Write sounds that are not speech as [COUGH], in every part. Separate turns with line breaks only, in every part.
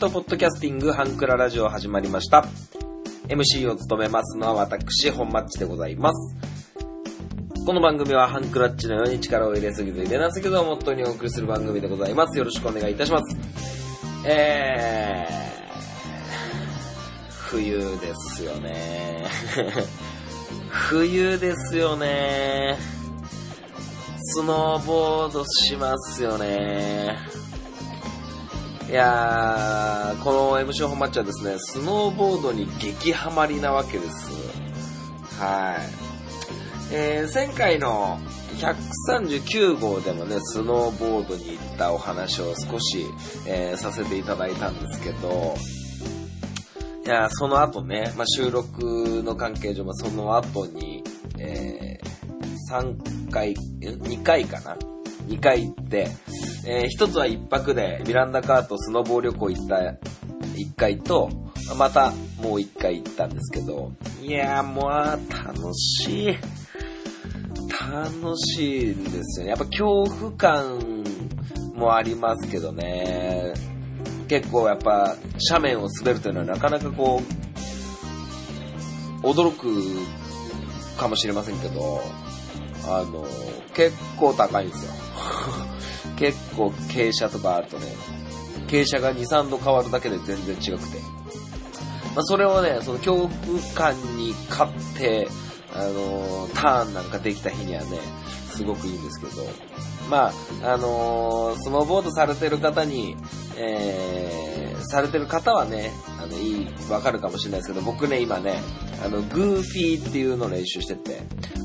トポッドキャスティングハンクララジオ始まりました。MC を務めますのは私、本マッチでございます。この番組はハンクラッチのように力を入れすぎず入れなすぎずをモットーにお送りする番組でございます。よろしくお願いいたします。えー、冬ですよね。[LAUGHS] 冬ですよね。スノーボードしますよね。いやー、この MC 本マッチはですね、スノーボードに激ハマりなわけです。はい。えー、前回の139号でもね、スノーボードに行ったお話を少し、えーさせていただいたんですけど、いやその後ね、まあ、収録の関係上、まあ、その後に、えー、3回、2回かな ?2 回行って、えー一つは一泊でミランダカートスノボー旅行行った1回と、またもう1回行ったんですけど、いやーもう楽しい。楽しいんですよね。やっぱ恐怖感もありますけどね。結構やっぱ斜面を滑るというのはなかなかこう、驚くかもしれませんけど、あの、結構高いんですよ。[LAUGHS] 結構傾斜とかあるとね、傾斜が2、3度変わるだけで全然違くて。まあ、それをね、その恐怖感に勝って、あのターンなんかできた日にはね、すごくいいんですけど、まあ、あのスノーボードされてる方に、えー、されてる方はね、あの、いい、わかるかもしれないですけど、僕ね、今ね、あの、グーフィーっていうのを練習してて、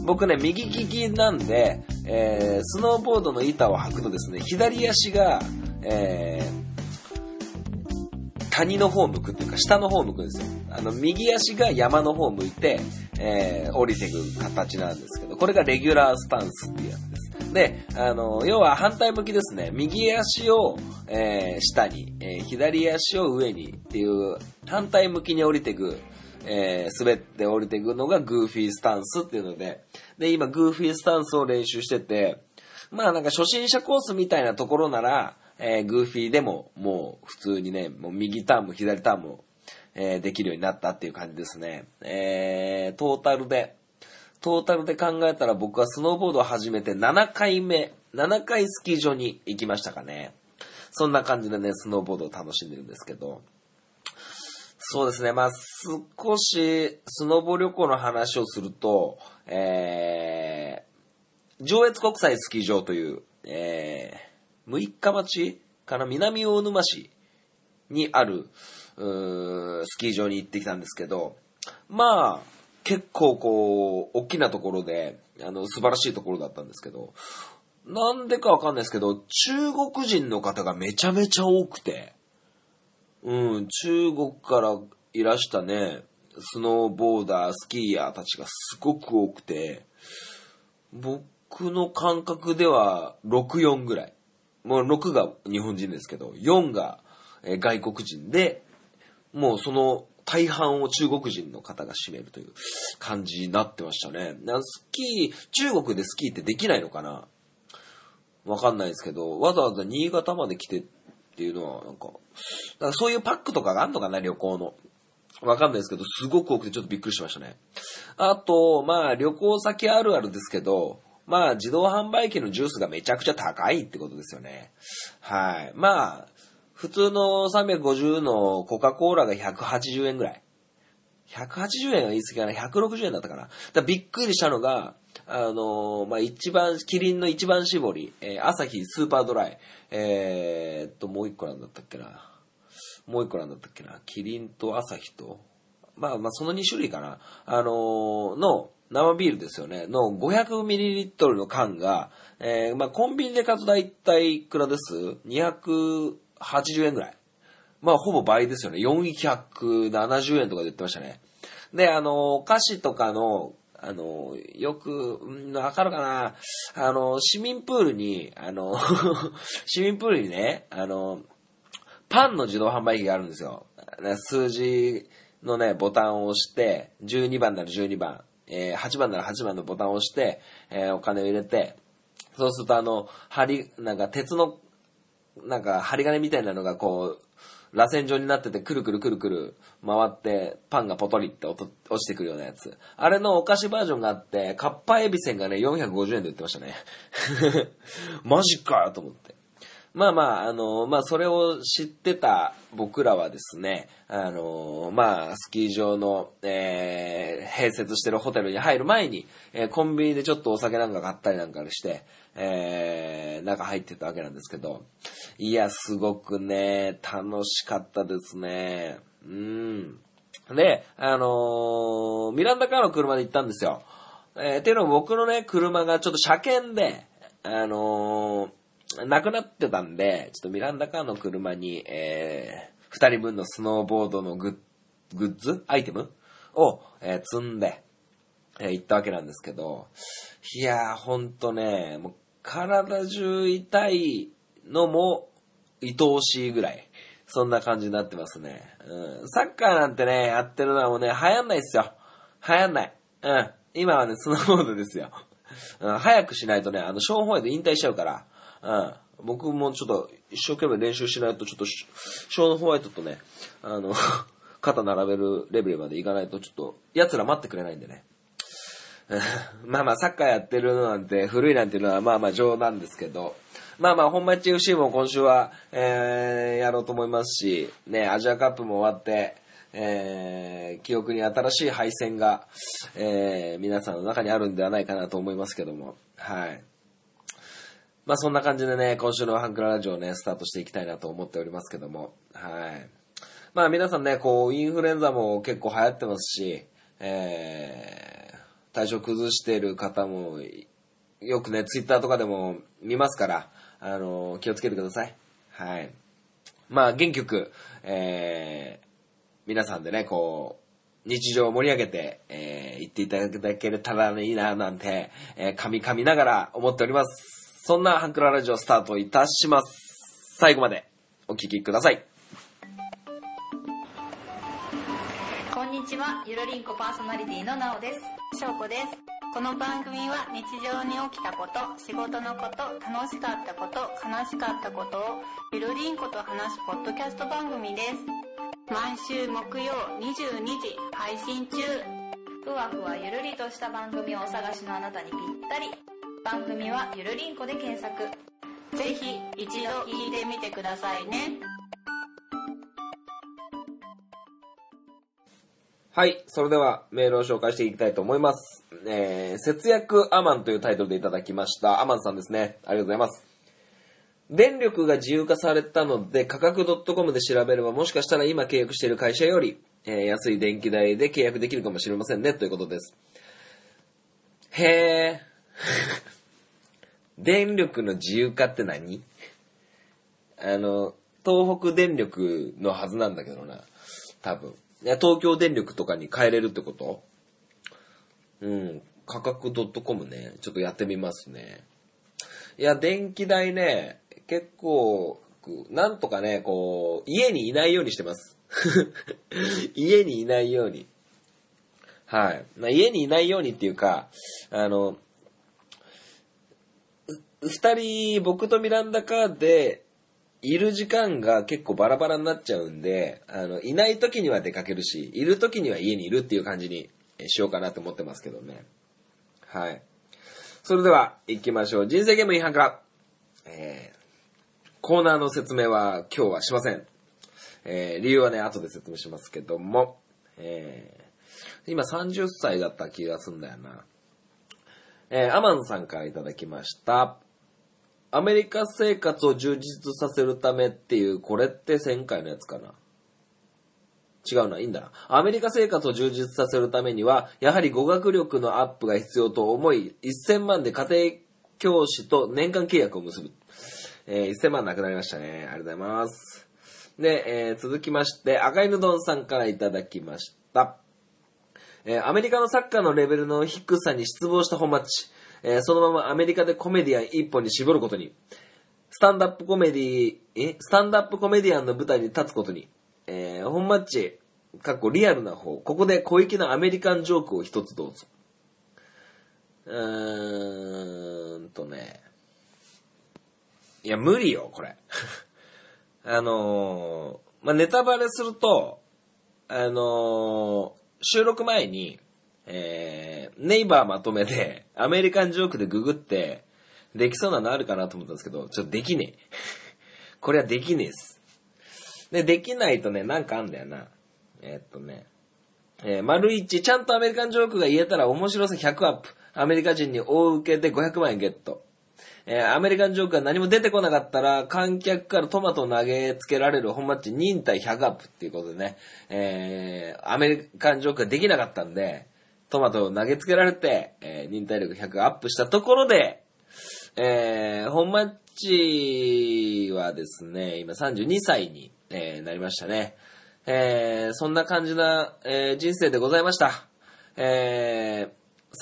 僕ね、右利きなんで、えー、スノーボードの板を履くとですね、左足が、えー、谷の方向くっていうか、下の方向くんですよ。あの、右足が山の方向いて、えー、降りていく形なんですけど、これがレギュラースタンスっていうやつで。あの、要は反対向きですね。右足を、えー、下に、えー左足を上にっていう、反対向きに降りていく、えー滑って降りていくのがグーフィースタンスっていうので、で、今グーフィースタンスを練習してて、まあなんか初心者コースみたいなところなら、えーグーフィーでももう普通にね、もう右ターンも左ターンも、えーできるようになったっていう感じですね。えー、トータルで、トータルで考えたら僕はスノーボードを始めて7回目、7回スキー場に行きましたかね。そんな感じでね、スノーボードを楽しんでるんですけど。そうですね、まあ少しスノボ旅行の話をすると、えー、上越国際スキー場という、えー、6日町かな、南大沼市にある、うースキー場に行ってきたんですけど、まあ、結構こう、大きなところで、あの、素晴らしいところだったんですけど、なんでかわかんないですけど、中国人の方がめちゃめちゃ多くて、うん、中国からいらしたね、スノーボーダー、スキーヤーたちがすごく多くて、僕の感覚では6、4ぐらい。もう6が日本人ですけど、4が外国人で、もうその大半を中国人の方が占めるという感じになってましたね。スキー、中国でスキーってできないのかな？わかんないですけど、わざわざ新潟まで来てっていうのは、なんか、だかそういうパックとかがあんのかな、旅行の。わかんないですけど、すごく多くてちょっとびっくりしましたね。あと、まあ、旅行先あるあるですけど、まあ、自動販売機のジュースがめちゃくちゃ高いってことですよね。はい。まあ、普通の350のコカ・コーラが180円ぐらい。180円は言い過ぎかな。160円だったかな。だびっくりしたのが、あのーまあ、一番、キリンの一番搾り、えー、朝日スーパードライ、えーっと、もう一個なんだったっけな。もう一個なんだったっけな。キリンと朝日と、まあまあその2種類かな。あのーの生ビールですよね。の 500ml の缶が、えーまあコンビニで買うと大体いくらです ?200 80円ぐらい。まあほぼ倍ですよね。470円とかで言ってましたね。で、あの、お菓子とかの、あの、よく、うんわかるかなあの、市民プールに、あの、[LAUGHS] 市民プールにね、あの、パンの自動販売機があるんですよ。数字のね、ボタンを押して、12番なら12番、えー8番なら8番のボタンを押して、えーお金を入れて、そうするとあの、針、なんか鉄の、なんか針金みたいなのがこう、螺旋状になってて、くるくるくるくる回って、パンがポトリって落ちてくるようなやつ。あれのお菓子バージョンがあって、カッパエビせんがね、450円で売ってましたね。[LAUGHS] マジかと思って。まあまあ、あの、まあそれを知ってた僕らはですね、あの、まあスキー場の、えー併設してるホテルに入る前に、えーコンビニでちょっとお酒なんか買ったりなんかして、えー中入ってたわけなんですけど、いや、すごくね、楽しかったですね。うん。で、あのーミランダカーの車で行ったんですよ。えーていうのも僕のね、車がちょっと車検で、あのーなくなってたんで、ちょっとミランダカーの車に、えー、二人分のスノーボードのグッグッズアイテムを、えー積んで、えー行ったわけなんですけど、いやー、ほんとね、もう体中痛いのも愛おしいぐらい、そんな感じになってますね。うん、サッカーなんてね、やってるのはもうね、流行んないっすよ。流行んない。うん。今はね、スノーボードですよ。うん、早くしないとね、あの、ショーンホワイト引退しちゃうから、うん。僕もちょっと一生懸命練習しないと、ちょっとシショーンホワイトとね、あの、[LAUGHS] 肩並べるレベルまでいかないと、ちょっと、奴ら待ってくれないんでね。[LAUGHS] まあまあ、サッカーやってるのなんて、古いなんていうのはまあまあ冗談ですけど、まあまあ、本町 FC も今週は、えー、やろうと思いますし、ね、アジアカップも終わって、えー、記憶に新しい敗戦が、えー、皆さんの中にあるんではないかなと思いますけども、はい。まあそんな感じでね、今週のハンクララジオをね、スタートしていきたいなと思っておりますけども、はい。まあ皆さんね、こう、インフルエンザも結構流行ってますし、えー、体調崩してる方も、よくね、ツイッターとかでも見ますから、あの、気をつけてください。はい。まあ元気よく、えー、皆さんでね、こう、日常を盛り上げて、えー、言っていただけたらいいな、なんて、えー、噛み噛みながら思っております。そんなハンクララジオスタートいたします。最後までお聞きください。
にちは、ゆるりんこパーソナリティのなおです。しょうこです。この番組は日常に起きたこと、仕事のこと、楽しかったこと、悲しかったことをゆるりんこと話すポッドキャスト番組です。毎週木曜22時配信中。ふわふわゆるりとした番組をお探しのあなたにぴったり。番組はゆるりんこで検索。ぜひ一度聞いてみてくださいね。
はい。それではメールを紹介していきたいと思います。えー、節約アマンというタイトルでいただきました。アマンさんですね。ありがとうございます。電力が自由化されたので、価格 .com で調べれば、もしかしたら今契約している会社より、えー安い電気代で契約できるかもしれませんね、ということです。へー。[LAUGHS] 電力の自由化って何？あの、東北電力のはずなんだけどな。多分。いや東京電力とかに変えれるってこと？うん。価格 .com ね。ちょっとやってみますね。いや、電気代ね、結構、なんとかね、こう、家にいないようにしてます。[LAUGHS] 家にいないように。はい。まあ、家にいないようにっていうか、あの、二人、僕とミランダカーで、いる時間が結構バラバラになっちゃうんで、あの、いない時には出かけるし、いる時には家にいるっていう感じにしようかなと思ってますけどね。はい。それでは、行きましょう。人生ゲーム違反から。えー、コーナーの説明は今日はしません。えー、理由はね、後で説明しますけども、えー、今30歳だった気がすんだよな。えー、アマンさんからいただきました。アメリカ生活を充実させるためっていう、これって1000回のやつかな。違うな、いいんだな。アメリカ生活を充実させるためには、やはり語学力のアップが必要と思い、1000万で家庭教師と年間契約を結ぶ。えー、1000万なくなりましたね。ありがとうございます。で、えー続きまして、赤犬丼さんからいただきました。えーアメリカのサッカーのレベルの低さに失望した本マッチ。えーそのままアメリカでコメディアン一本に絞ることに。スタンダップコメディ、えスタンダップコメディアンの舞台に立つことに。えー本マッチ、かっこリアルな方。ここで小粋なアメリカンジョークを一つどうぞ。うーんとね。いや、無理よ、これ。[LAUGHS] あのーまあ、ネタバレすると、あのー収録前に、えー、ネイバーまとめて、アメリカンジョークでググって、できそうなのあるかなと思ったんですけど、ちょっとできねえ。[LAUGHS] これはできねえっす。で、できないとね、なんかあんだよな。えーっとね、えー、丸一、ちゃんとアメリカンジョークが言えたら面白さ100アップ。アメリカ人に大受けで500万円ゲット。えーアメリカンジョークが何も出てこなかったら、観客からトマトを投げつけられる本マッチ忍耐100アップっていうことでね、えーアメリカンジョークができなかったんで、トマトを投げつけられて、えー忍耐力100アップしたところで、えー本マッチはですね、今32歳に、えーなりましたね。えーそんな感じな、えー人生でございました。え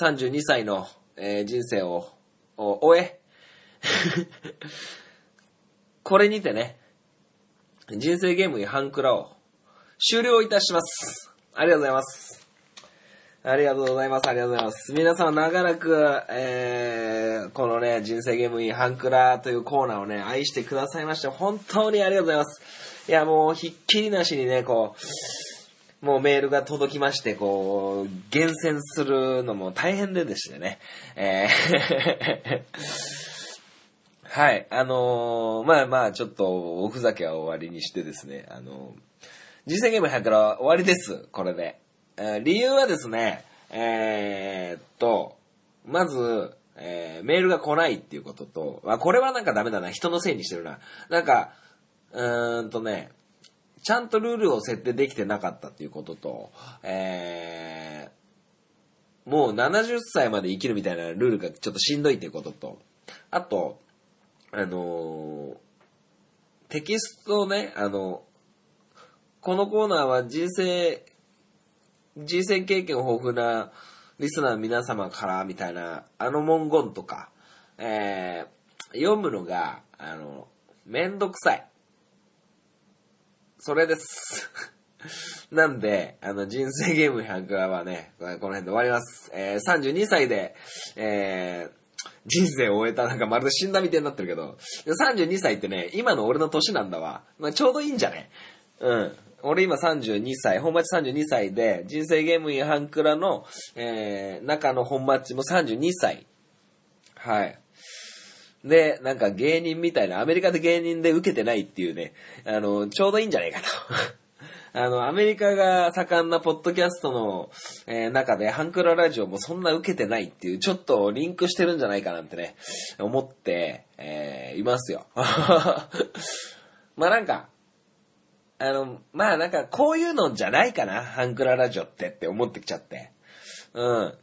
ー32歳の、えー人生をを終え、[LAUGHS] これにてね、人生ゲームに半クラを終了いたします。ありがとうございます。ありがとうございます。ありがとうございます。皆様長らく、えー、このね、人生ゲームに半クラーというコーナーをね、愛してくださいまして、本当にありがとうございます。いや、もう、ひっきりなしにね、こう、もうメールが届きまして、こう、厳選するのも大変ででしてね。えー [LAUGHS] はい、あのーまあまあ、ちょっと、おふざけは終わりにしてですね、あのー人生ゲーム100から終わりです、これで。えー理由はですね、えーっと、まず、えーメールが来ないっていうことと、まあ、これはなんかダメだな、人のせいにしてるな。なんか、うーんとね、ちゃんとルールを設定できてなかったっていうことと、えーもう70歳まで生きるみたいなルールがちょっとしんどいっていうことと、あと、あのーテキストをね、あの、このコーナーは人生、人生経験豊富なリスナーの皆様からみたいな、あの文言とか、えー読むのが、あの、めんどくさい。それです。[LAUGHS] なんで、あの、人生ゲーム100はね、この辺で終わります。えー32歳で、えー人生を終えたなんかまるで死んだみたいになってるけど、32歳ってね、今の俺の年なんだわ。まあ、ちょうどいいんじゃね？うん。俺今32歳、本町32歳で、人生ゲームインハンクラの、えー、中の本町も32歳。はい。で、なんか芸人みたいな、アメリカで芸人で受けてないっていうね、あの、ちょうどいいんじゃないかと。[LAUGHS] あの、アメリカが盛んなポッドキャストの、えー中で、ハンクララジオもそんな受けてないっていう、ちょっとリンクしてるんじゃないかなんてね、思って、えーいますよ。[LAUGHS] まあなんか、あの、まあなんか、こういうのじゃないかな、ハンクララジオってって思ってきちゃって。うん。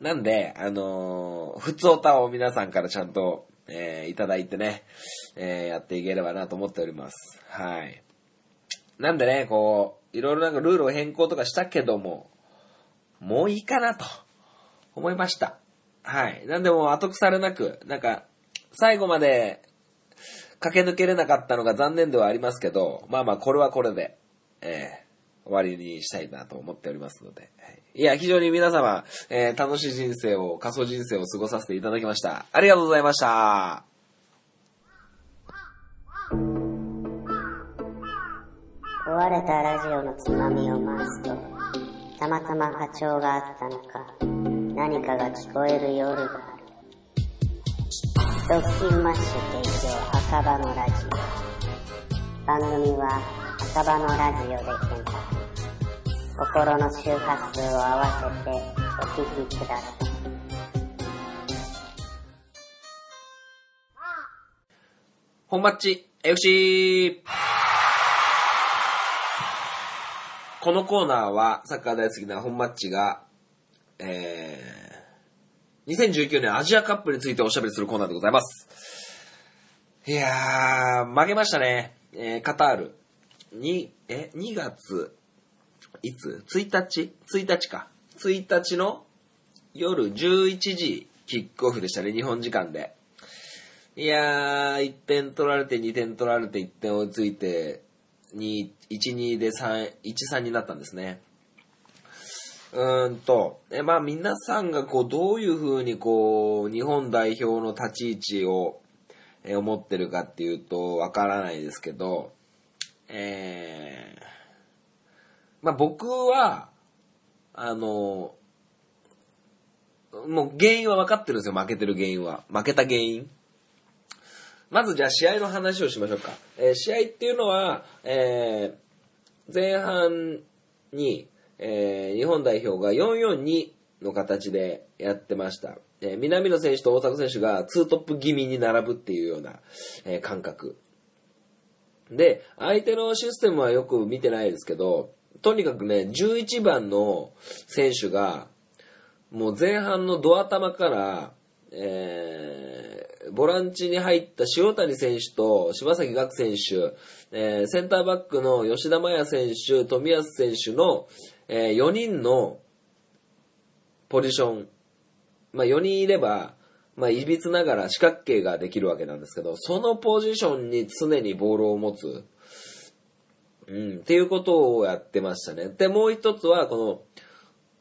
なんで、あのー、普通歌を皆さんからちゃんと、えーいただいてね、えーやっていければなと思っております。はい。なんでね、こう、いろいろなんかルールを変更とかしたけども、もういいかなと思いました。はい。なんでも後腐れなく、なんか、最後まで駆け抜けれなかったのが残念ではありますけど、まあまあこれはこれで、えー終わりにしたいなと思っておりますので。いいや、非常に皆様、えー楽しい人生を、仮想人生を過ごさせていただきました。ありがとうございました。
壊れたラジオのつまみを回すと、たまたま波長があったのか、何かが聞こえる夜がある。ドッキンマッシュ提供赤羽のラジオ。番組は赤羽のラジオで検索。心の周波数を合わせてお聞きください。
本マッチ FC! このコーナーは、サッカー大好きな本マッチが、えー、2019年アジアカップについておしゃべりするコーナーでございます。いやー、負けましたね。えー、カタール。に、え、2月、いつ ?1 日 ?1 日か。1日の夜11時キックオフでしたね、日本時間で。いやー、1点取られて2点取られて1点追いついて、2 1-2で3、1-3になったんですね。うーんと、えまあ皆さんがこう、どういう風にこう、日本代表の立ち位置を、思ってるかっていうと、わからないですけど、えー、まあ僕は、あの、もう原因は分かってるんですよ、負けてる原因は。負けた原因。まずじゃあ試合の話をしましょうか。えー試合っていうのは、えー前半に、えー日本代表が442の形でやってました。えー南野選手と大迫選手が2トップ気味に並ぶっていうような、えー感覚。で、相手のシステムはよく見てないですけど、とにかくね、11番の選手が、もう前半のドア玉から、えー、ボランチに入った塩谷選手と柴崎岳選手、えーセンターバックの吉田麻也選手、富安選手の、え4人のポジション、まあ4人いれば、まあいびつながら四角形ができるわけなんですけど、そのポジションに常にボールを持つ、うん、っていうことをやってましたね。で、もう一つは、この、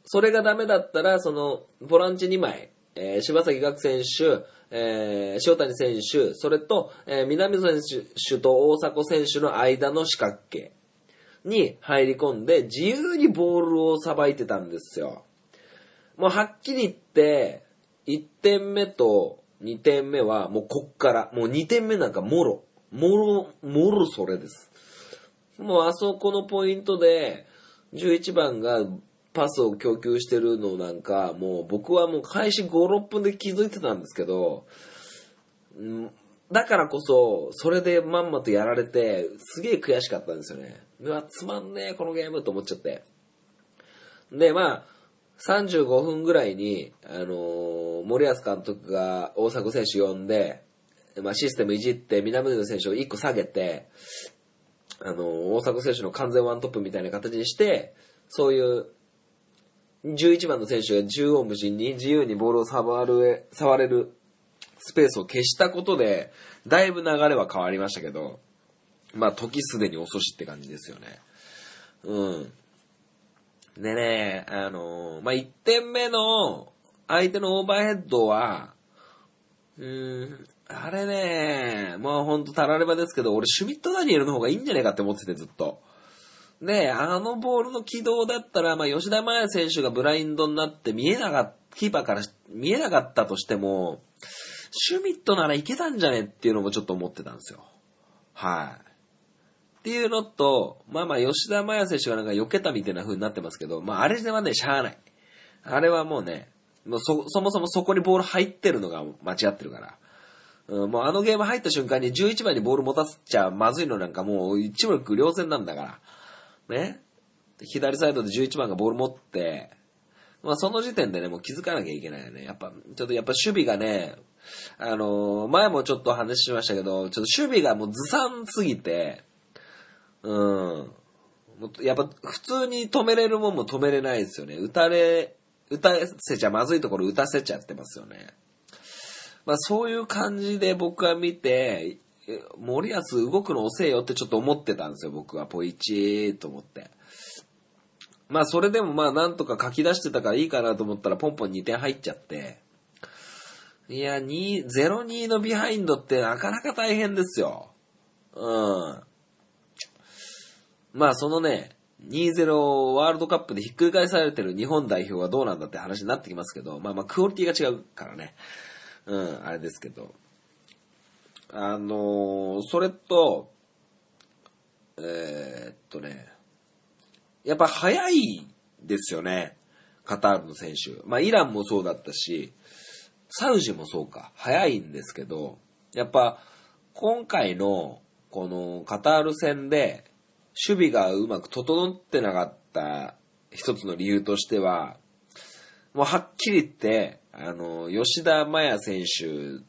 それがダメだったら、その、ボランチ2枚、えー柴崎岳選手、えー塩谷選手、それと、えー南野選手と大迫選手の間の四角形に入り込んで、自由にボールをさばいてたんですよ。もうはっきり言って、1点目と2点目はもうこっから、もう2点目なんかもろ、もろ、もろそれです。もうあそこのポイントで、11番がパスを供給してるのなんか、もう僕はもう開始5、6分で気づいてたんですけど、だからこそ、それでまんまとやられて、すげえ悔しかったんですよね。うわ、つまんねえ、このゲームと思っちゃって。で、まあ、35分ぐらいに、あのー森保監督が大迫選手呼んで、まあ、システムいじって、南野選手を1個下げて、あのー大迫選手の完全ワントップみたいな形にして、そういう、11番の選手が縦横無尽に自由にボールを触る、触れるスペースを消したことで、だいぶ流れは変わりましたけど、まあ、時すでに遅しって感じですよね。うん。でね、あのまあ、1点目の相手のオーバーヘッドは、うーん、あれね、もうほんとたらればですけど、俺シュミット・ダニエルの方がいいんじゃないかって思っててずっと。で、あのボールの軌道だったら、まあ、吉田麻也選手がブラインドになって見えなかった、キーパーから見えなかったとしても、シュミットならいけたんじゃねっていうのもちょっと思ってたんですよ。はい。っていうのと、まあまあ吉田麻也選手がなんか避けたみたいな風になってますけど、まああれではね、しゃあない。あれはもうね、もうそ、そもそもそこにボール入ってるのが間違ってるから。うん、もうあのゲーム入った瞬間に11番にボール持たせちゃまずいのなんかもう一目瞭然なんだから。ね。左サイドで11番がボール持って、まあその時点でね、もう気づかなきゃいけないよね。やっぱ、ちょっとやっぱ守備がね、あのー前もちょっと話しましたけど、ちょっと守備がもうずさんすぎて、うん。やっぱ普通に止めれるもんも止めれないですよね。打たれ、打たせちゃまずいところ打たせちゃってますよね。まあそういう感じで僕は見て、森保動くの遅えよってちょっと思ってたんですよ、僕は。ポイチーと思って。まあそれでもまあなんとか書き出してたからいいかなと思ったらポンポン2点入っちゃって。いや、2、0-2のビハインドってなかなか大変ですよ。うん。まあそのね、2-0ワールドカップでひっくり返されてる日本代表はどうなんだって話になってきますけど、まあまあクオリティが違うからね。うん、あれですけど。あのーそれと、えーっとね、やっぱ早いですよね。カタールの選手。まあイランもそうだったし、サウジもそうか、早いんですけど、やっぱ今回のこのカタール戦で守備がうまく整ってなかった一つの理由としては、もうはっきり言って、あの、吉田麻也選手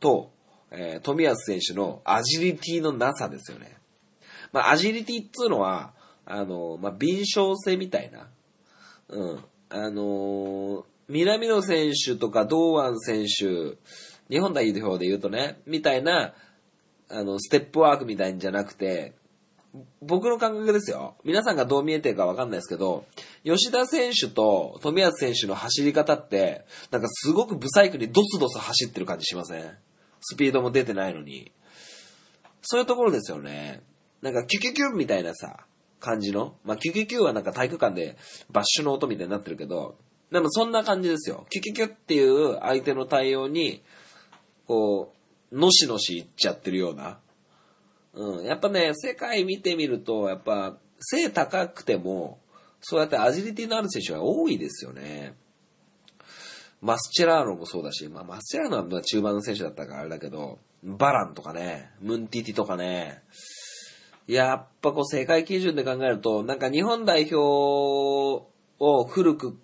と、えー富安選手のアジリティのなさですよね。まあ、アジリティっつうのは、あの、まあ、敏捷性みたいな、うん。あのー南野選手とか堂安選手、日本代表で言うとね、みたいな、あの、ステップワークみたいんじゃなくて、僕の感覚ですよ。皆さんがどう見えてるかわかんないですけど、吉田選手と富安選手の走り方って、なんかすごくブサイクにドスドス走ってる感じしません？スピードも出てないのに。そういうところですよね。なんかキュキュキュみたいなさ、感じの？まあ、キュキュキュはなんか体育館でバッシュの音みたいになってるけど、でもそんな感じですよ。キュキュキュっていう相手の対応に、こう、のしのしいっちゃってるような。うん。やっぱね、世界見てみると、やっぱ、背高くても、そうやってアジリティのある選手が多いですよね。マスチェラーノもそうだし、まあ、マスチェラーノは中盤の選手だったからあれだけど、バランとかね、ウムティティとかね、やっぱこう世界基準で考えると、なんか日本代表を古く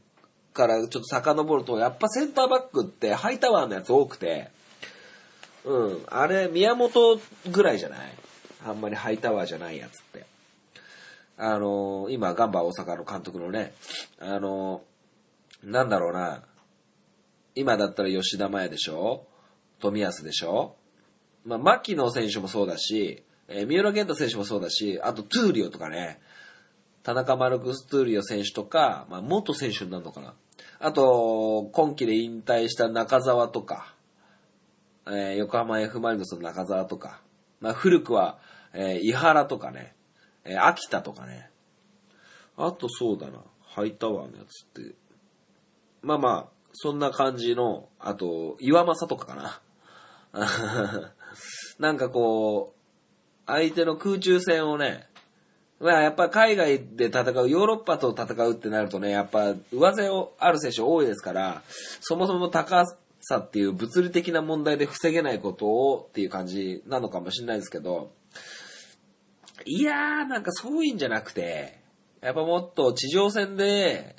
からちょっと遡ると、やっぱセンターバックってハイタワーのやつ多くて、うん、あれ宮本ぐらいじゃないあんまりハイタワーじゃないやつって。あの今、ガンバ大阪の監督のね、あのなんだろうな、今だったら吉田麻也でしょ？富安でしょ？まあ、槙野選手もそうだし、えー三浦弦太選手もそうだし、あとトゥーリオとかね、田中マルクス・トゥーリオ選手とか、まあ、元選手になるのかな。あと、今季で引退した中澤とか、えー横浜 F・ マリノスの中澤とか、まあ、古くは、えー井原とかね、えー秋田とかね。あとそうだな、ハイタワーのやつって、まあまあ、そんな感じの、あと、岩政とかかな。[LAUGHS] なんかこう、相手の空中戦をね、まあやっぱ海外で戦う、ヨーロッパと戦うってなるとね、やっぱ上背をある選手多いですから、そもそも高さっていう物理的な問題で防げないことをっていう感じなのかもしれないですけど、いやーなんかそういうんじゃなくて、やっぱもっと地上戦で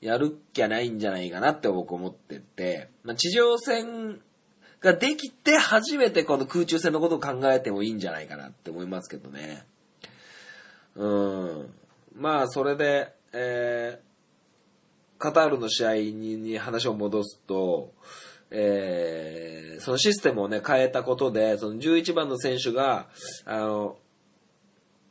やるっきゃないんじゃないかなって僕思ってて、まあ、地上戦ができて初めてこの空中戦のことを考えてもいいんじゃないかなって思いますけどね。うん。まあ、それで、えー、カタールの試合にに話を戻すと、えー、そのシステムをね、変えたことで、その11番の選手が、あの、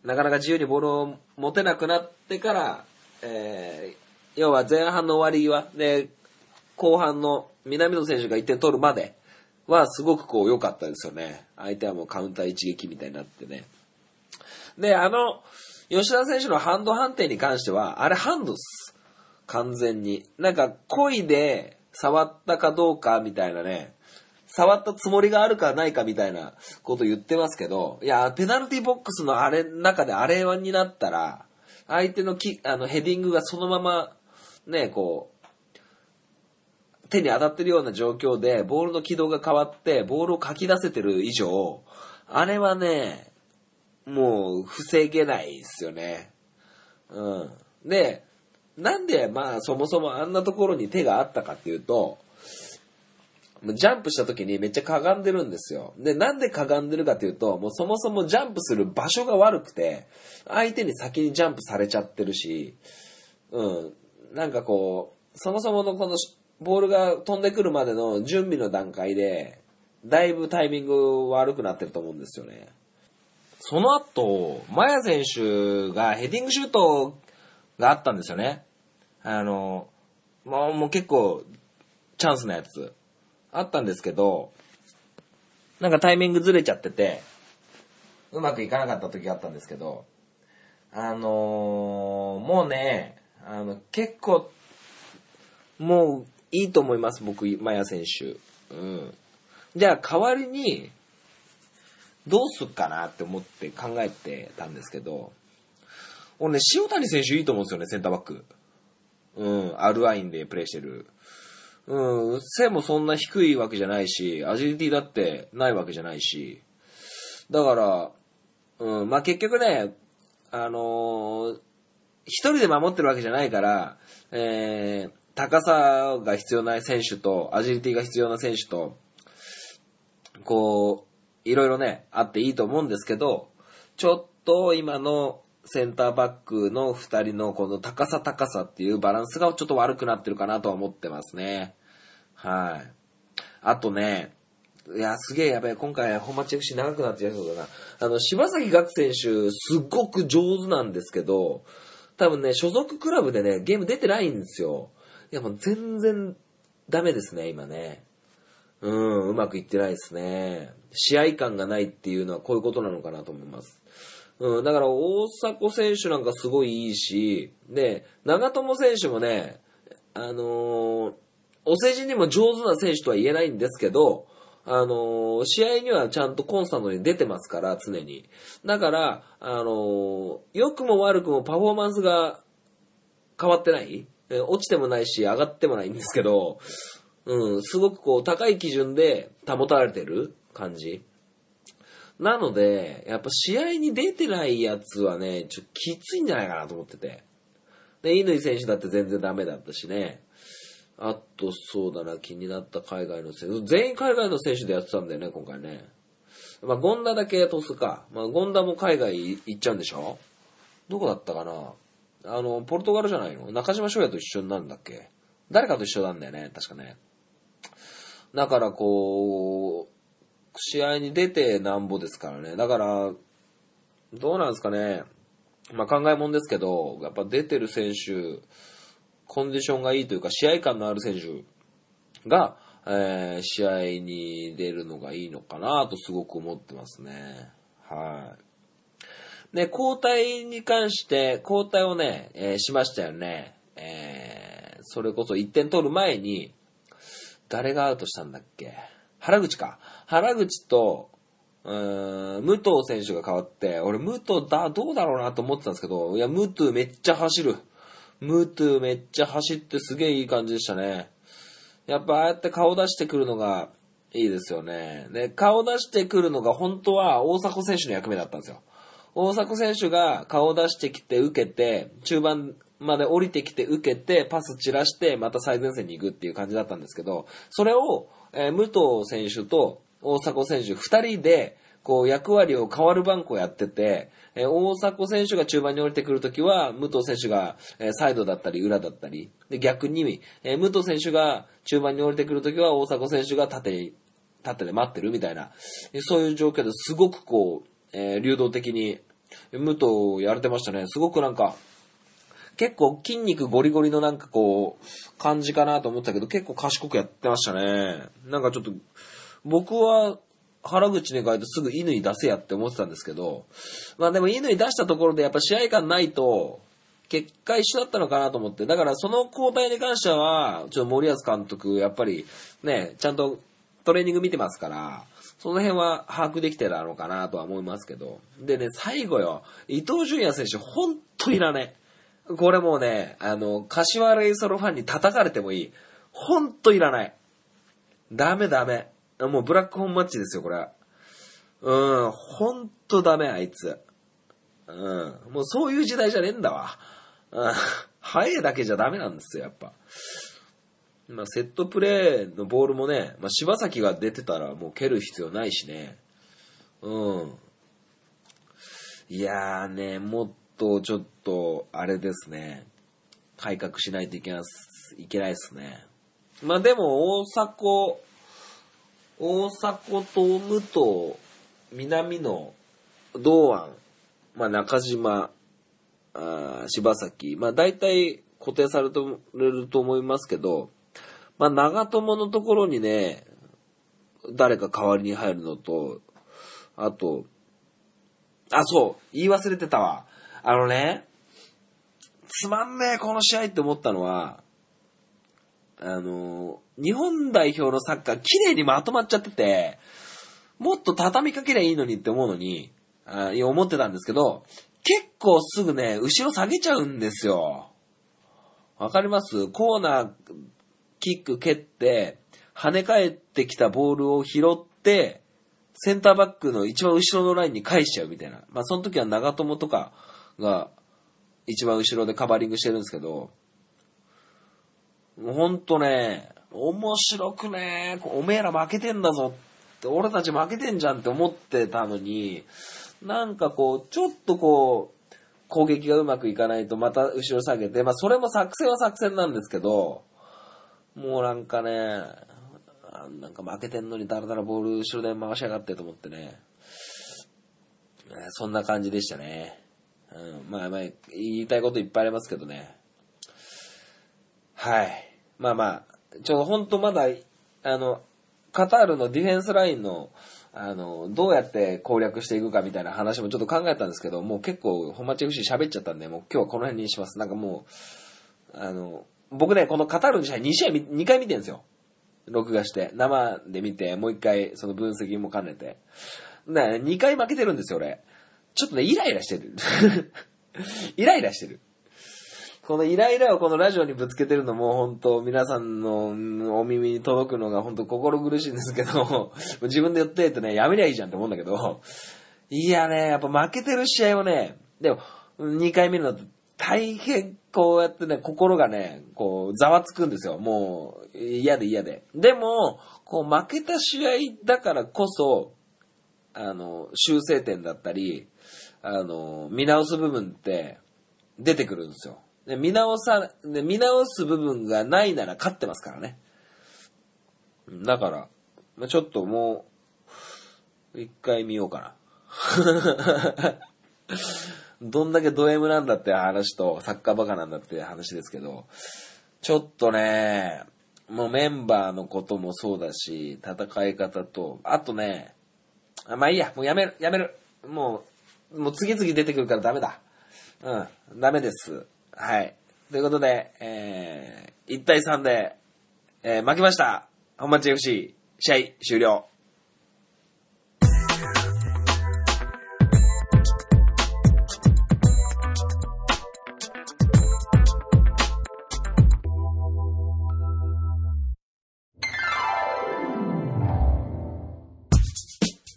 なかなか自由にボールを持てなくなってから、えー、要は前半の終わり際で、後半の南野選手が1点取るまではすごくこう良かったですよね。相手はもうカウンター一撃みたいになってね。で、あの、吉田選手のハンド判定に関しては、あれハンドっす。完全に。なんか、恋で触ったかどうかみたいなね、触ったつもりがあるかないかみたいなこと言ってますけど、いや、ペナルティボックスのあれ、中であれはになったら、相手のき、あの、ヘディングがそのまま、ね、こう、手に当たってるような状況で、ボールの軌道が変わって、ボールをかき出せてる以上、あれはね、もう防げないですよね。うん。で、なんでまあそもそもあんなところに手があったかっていうと、ジャンプした時にめっちゃかがんでるんですよ。で、なんでかがんでるかっていうと、もうそもそもジャンプする場所が悪くて、相手に先にジャンプされちゃってるし、うん。なんかこう、そもそものこのボールが飛んでくるまでの準備の段階で、だいぶタイミング悪くなってると思うんですよね。その後、マヤ選手がヘディングシュートがあったんですよね。あの、もうもう結構チャンスなやつあったんですけど、なんかタイミングずれちゃってて、うまくいかなかった時があったんですけど、あのーもうね、あの、結構、もういいと思います、僕、マヤ選手。うん。じゃあ代わりに、どうすっかなって思って考えてたんですけど、俺ね、塩谷選手いいと思うんですよね、センターバック。うん、アルアインでプレーしてる。うん、背もそんな低いわけじゃないし、アジリティだってないわけじゃないし。だから、うん、まあ、結局ね、あのー一人で守ってるわけじゃないから、えー、高さが必要ない選手と、アジリティが必要な選手と、こう、いろいろね、あっていいと思うんですけど、ちょっと今のセンターバックの二人のこの高さ高さっていうバランスがちょっと悪くなってるかなとは思ってますね。はい。あとね、いや、すげえやべえ、今回本町 FC 長くなっちゃいそうだな。あの、柴崎岳選手、すっごく上手なんですけど、多分ね、所属クラブでね、ゲーム出てないんですよ。いや、もう全然ダメですね、今ね。うん、うまくいってないですね。試合感がないっていうのはこういうことなのかなと思います。うん、だから大迫選手なんかすごいいいし、で、長友選手もね、あのーお世辞にも上手な選手とは言えないんですけど、あのー試合にはちゃんとコンスタントに出てますから、常に。だから、あのー良くも悪くもパフォーマンスが変わってない落ちてもないし、上がってもないんですけど、うん、すごくこう、高い基準で保たれてる感じ。なので、やっぱ試合に出てないやつはね、ちょっときついんじゃないかなと思ってて。で、乾選手だって全然ダメだったしね。あと、そうだな、気になった海外の選手。全員海外の選手でやってたんだよね、今回ね。まあ、ゴンダだけトスか。まあ、ゴンダも海外行っちゃうんでしょどこだったかなあの、ポルトガルじゃないの？中島翔也と一緒になるんだっけ？誰かと一緒なんだよね、確かね。だからこう、試合に出てなんぼですからね。だから、どうなんですかね。まあ考えもんですけど、やっぱ出てる選手、コンディションがいいというか、試合感のある選手が、えー試合に出るのがいいのかなとすごく思ってますね。はい。で、交代に関して、交代をね、えーしましたよね。えーそれこそ1点取る前に、誰がアウトしたんだっけ？原口か。原口と、うーん、武藤選手が変わって、俺武藤だ、どうだろうなと思ってたんですけど、いや、武藤めっちゃ走る。武藤めっちゃ走ってすげえいい感じでしたね。やっぱああやって顔出してくるのがいいですよね。で、顔出してくるのが本当は大迫選手の役目だったんですよ。大迫選手が顔出してきて受けて、中盤まで降りてきて受けて、パス散らして、また最前線に行くっていう感じだったんですけど、それを、えー武藤選手と大迫選手二人で、こう役割を変わる番号やってて、えー大迫選手が中盤に降りてくるときは、武藤選手が、えーサイドだったり裏だったり、で逆に、えー武藤選手が中盤に降りてくるときは大迫選手が縦に、縦で待ってるみたいな、そういう状況ですごくこう、えー流動的に、武藤やれてましたね。すごくなんか、結構筋肉ゴリゴリのなんかこう、感じかなと思ったけど、結構賢くやってましたね。なんかちょっと、僕は原口に変えてすぐ乾出せやって思ってたんですけど、まあでも乾出したところでやっぱ試合感ないと、結果一緒だったのかなと思って、だからその交代に関しては、ちょっと森保監督、やっぱりね、ちゃんとトレーニング見てますから、その辺は把握できてたのかなとは思いますけど。でね、最後よ、伊東純也選手、ほんといらねえ。これもうね、あの、柏レイソルファンに叩かれてもいい。ほんといらない。ダメダメ。もうブラックホーンマッチですよ、これ。うん、ほんとダメ、あいつ。うん、もうそういう時代じゃねえんだわ。うん、早いだけじゃダメなんですよ、やっぱ。まあ、セットプレーのボールもね、まあ、柴崎が出てたらもう蹴る必要ないしね。うん。いやーね、もっとちょっと、あれですね。改革しないといけます、いけないですね。まあでも、大迫、大迫と武藤、南野、堂安、まあ中島、あ柴崎、まあ大体固定されてると思いますけど、まあ長友のところにね、誰か代わりに入るのと、あと、あ、そう、言い忘れてたわ。あのね、つまんねえ、この試合って思ったのは、あの、日本代表のサッカー、綺麗にまとまっちゃってて、もっと畳みかけりゃいいのにって思うのに、あいや思ってたんですけど、結構すぐね、後ろ下げちゃうんですよ。わかります？コーナー、キック蹴って、跳ね返ってきたボールを拾って、センターバックの一番後ろのラインに返しちゃうみたいな。まあその時は長友とかが一番後ろでカバーリングしてるんですけど、もうほんとね、面白くね、おめえら負けてんだぞって、俺たち負けてんじゃんって思ってたのに、なんかこう、ちょっとこう、攻撃がうまくいかないとまた後ろ下げて、まあそれも作戦は作戦なんですけど、もうなんかね、なんか負けてんのにだらだらボール後ろで回しやがってと思ってね、そんな感じでしたね。うん、まあまあ、言いたいこといっぱいありますけどね。はい。まあまあ、ちょ、ほんとまだ、あの、カタールのディフェンスラインの、あの、どうやって攻略していくかみたいな話もちょっと考えたんですけど、もう結構、本町 FC 喋っちゃったんで、もう今日はこの辺にします。なんかもう、あの、僕ね、このカタールの試合2試合、2回見てるんですよ。録画して。生で見て、もう1回その分析も兼ねて。ね、2回負けてるんですよ、俺。ちょっとね、イライラしてる。[LAUGHS] イライラしてる。このイライラをこのラジオにぶつけてるのも本当皆さんのお耳に届くのが本当心苦しいんですけど、[LAUGHS] 自分で言ってってね、やめりゃいいじゃんって思うんだけど、[LAUGHS] いやね、やっぱ負けてる試合をね、でも、2回見るのって大変こうやってね、心がね、こう、ざわつくんですよ。もう、嫌で嫌で。でも、こう、負けた試合だからこそ、あの、修正点だったり、あの、見直す部分って出てくるんですよ。で見直さ、で見直す部分がないなら勝ってますからね。だから、まあ、ちょっともう、一回見ようかな。[LAUGHS] どんだけド M なんだって話と、サッカーバカなんだって話ですけど、ちょっとね、もうメンバーのこともそうだし、戦い方と、あとね、あまあいいや、もうやめる、やめる。もう、もう次々出てくるからダメだ。うん、ダメです。はい。ということで、えー、1対3で、えー、負けました。本町 FC、試合終了。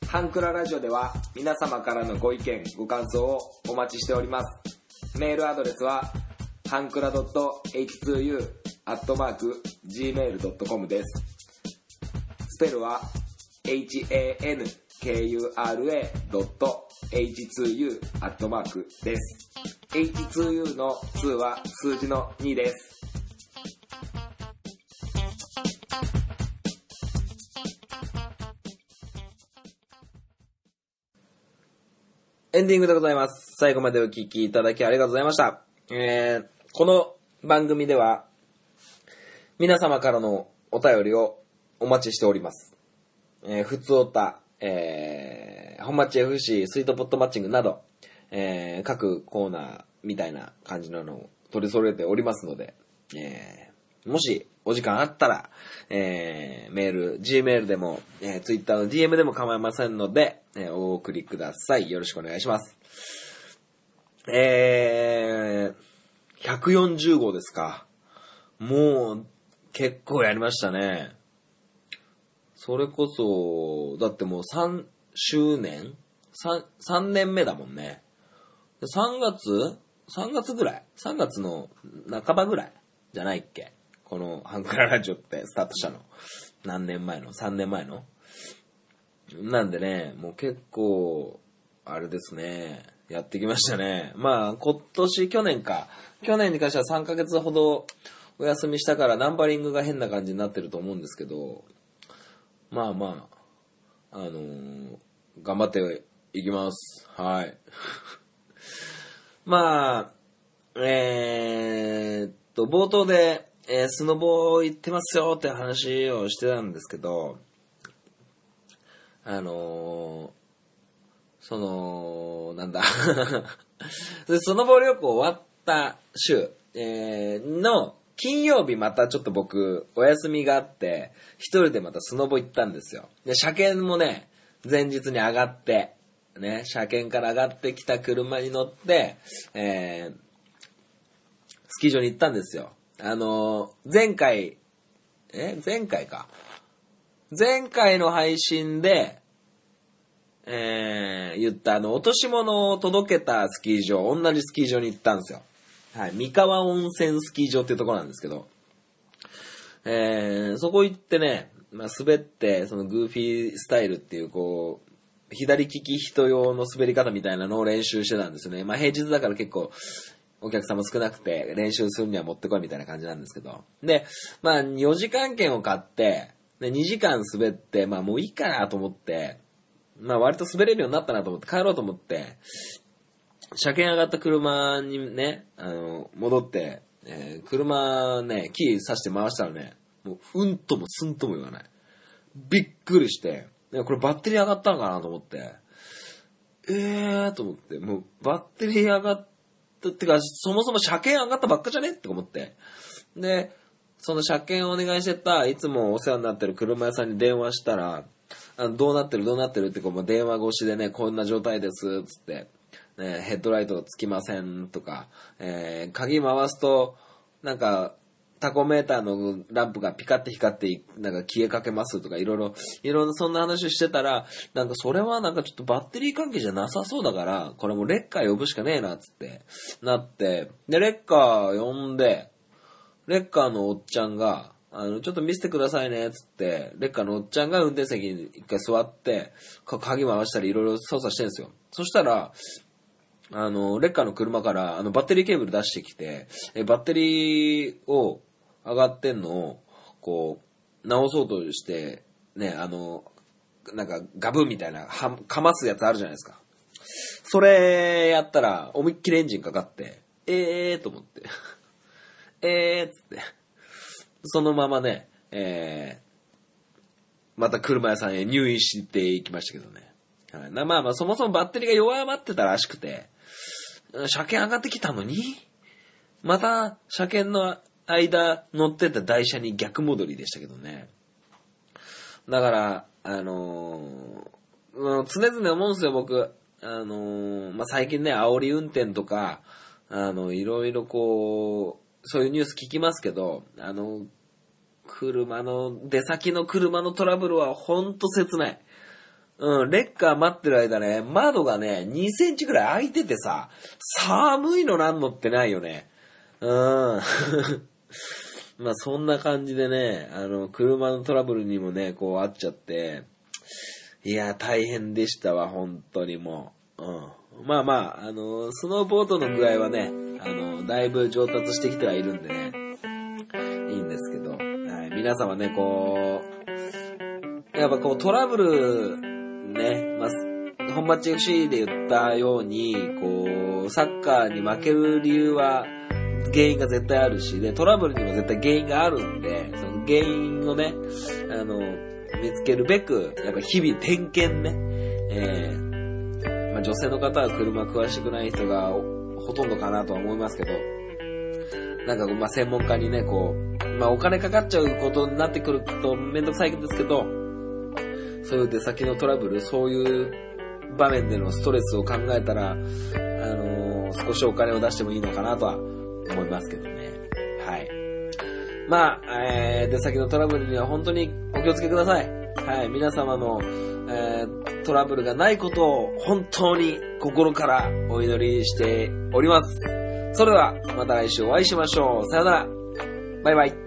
ハンクララジオでは皆様からのご意見、ご感想をお待ちしております。メールアドレスは、ハンクラドット .h2u.gmail.com です。スペルは、hankura.h2u です。h2u の2は数字の2です。エンディングでございます。最後までお聴きいただきありがとうございました。えー、この番組では、皆様からのお便りをお待ちしております。えー、ふつおた、えー、本町 FC、スイートポットマッチングなど、えー、各コーナーみたいな感じなのを取り揃えておりますので、えー、もしお時間あったら、えー、メール、Gmail でも、えー、Twitter の DM でも構いませんので、えー、お送りください。よろしくお願いします。えー、140号ですか。もう、結構やりましたね。それこそ、だってもう3周年 ?3、3年目だもんね。3月 ?3 月ぐらい ?3 月の半ばぐらい？じゃないっけ？このハンクララジオってスタートしたの。何年前の ?3 年前の？なんでね、もう結構、あれですね、やってきましたね。まあ、今年、去年か。去年に関しては3ヶ月ほどお休みしたからナンバリングが変な感じになってると思うんですけど、まあまあ、あのー、頑張っていきます。はい。まあ、えー、っと、冒頭で、えー、スノボー行ってますよって話をしてたんですけど、あのー、その、なんだ [LAUGHS] で、スノボ旅行終わった週、えー、の金曜日またちょっと僕お休みがあって、一人でまたスノボ行ったんですよ。で、車検もね、前日に上がって、ね、車検から上がってきた車に乗って、えー、スキー場に行ったんですよ。あのー、前回、え前回か。前回の配信で、えー、言ったあの、落とし物を届けたスキー場、同じスキー場に行ったんですよ。はい、三河温泉スキー場っていうところなんですけど、えー、そこ行ってね、まあ、滑って、そのグーフィースタイルっていう、こう、左利き人用の滑り方みたいなのを練習してたんですよね。まあ、平日だから結構、お客様少なくて練習するには持ってこいみたいな感じなんですけど。で、まあ4時間券を買って、で2時間滑って、まあもういいかなと思って、まあ割と滑れるようになったなと思って帰ろうと思って、車検上がった車にね、あの、戻って、えー、車ね、キーさして回したらね、もううんともすんとも言わない。びっくりして、これバッテリー上がったんかなと思って、えーと思って、もうバッテリー上がったってか、そもそも車検上がったばっかじゃねって思って。で、その車検をお願いしてた、いつもお世話になってる車屋さんに電話したら、あのどうなってるどうなってるってこうもう電話越しでね、こんな状態です、つって、ね、ヘッドライトつきませんとか、えー鍵回すと、なんか、タコメーターのランプがピカって光って、なんか消えかけますとか、いろいろ、いろいろそんな話してたら、なんかそれはなんかちょっとバッテリー関係じゃなさそうだから、これもうレッカー呼ぶしかねえな、つって、なって、で、レッカー呼んで、レッカーのおっちゃんが、あの、ちょっと見せてくださいね、つって、レッカーのおっちゃんが運転席に一回座って、鍵回したりいろいろ操作してるんですよ。そしたら、あの、レッカーの車から、あの、バッテリーケーブル出してきて、えバッテリーを上がってんのを、こう、直そうとして、ね、あの、なんか、ガブみたいな、は、かますやつあるじゃないですか。それやったら、思いっきりエンジンかかって、えーと思って。[LAUGHS] えーっつって。そのままね、えー、また車屋さんへ入院していきましたけどね。はい、まあまあ、そもそもバッテリーが弱まってたらしくて、車検上がってきたのに、また車検の間乗ってた台車に逆戻りでしたけどね。だから、あのー常々思うんですよ、僕。あのーまあ、最近ね、煽り運転とか、あの、いろいろこう、そういうニュース聞きますけど、あの、車の、出先の車のトラブルはほんと切ない。うん、レッカー待ってる間ね、窓がね、2センチくらい開いててさ、寒いのなんのってないよね。うん。[LAUGHS] まあそんな感じでね、あの、車のトラブルにもね、こうあっちゃって、いや、大変でしたわ、本当にもう。うん。まあまあ、あの、スノーボードの具合はね、あの、だいぶ上達してきてはいるんでね、いいんですけど、はい、皆様ね、こう、やっぱこうトラブル、ね、まあ、本町 FC で言ったように、こう、サッカーに負ける理由は、原因が絶対あるし、で、トラブルにも絶対原因があるんで、その原因をね、あの、見つけるべく、やっぱ日々点検ね、えーまあ、女性の方は車詳しくない人がほとんどかなとは思いますけど、なんか、ま、専門家にね、こう、まあ、お金かかっちゃうことになってくるとめんどくさいんですけど、そういう出先のトラブル、そういう場面でのストレスを考えたら、あのー少しお金を出してもいいのかなとは思いますけどね。はい。まあ、えー、出先のトラブルには本当にお気をつけください。はい。皆様の、ー、トラブルがないことを本当に心からお祈りしております。それでは、また来週お会いしましょう。さよなら。バイバイ。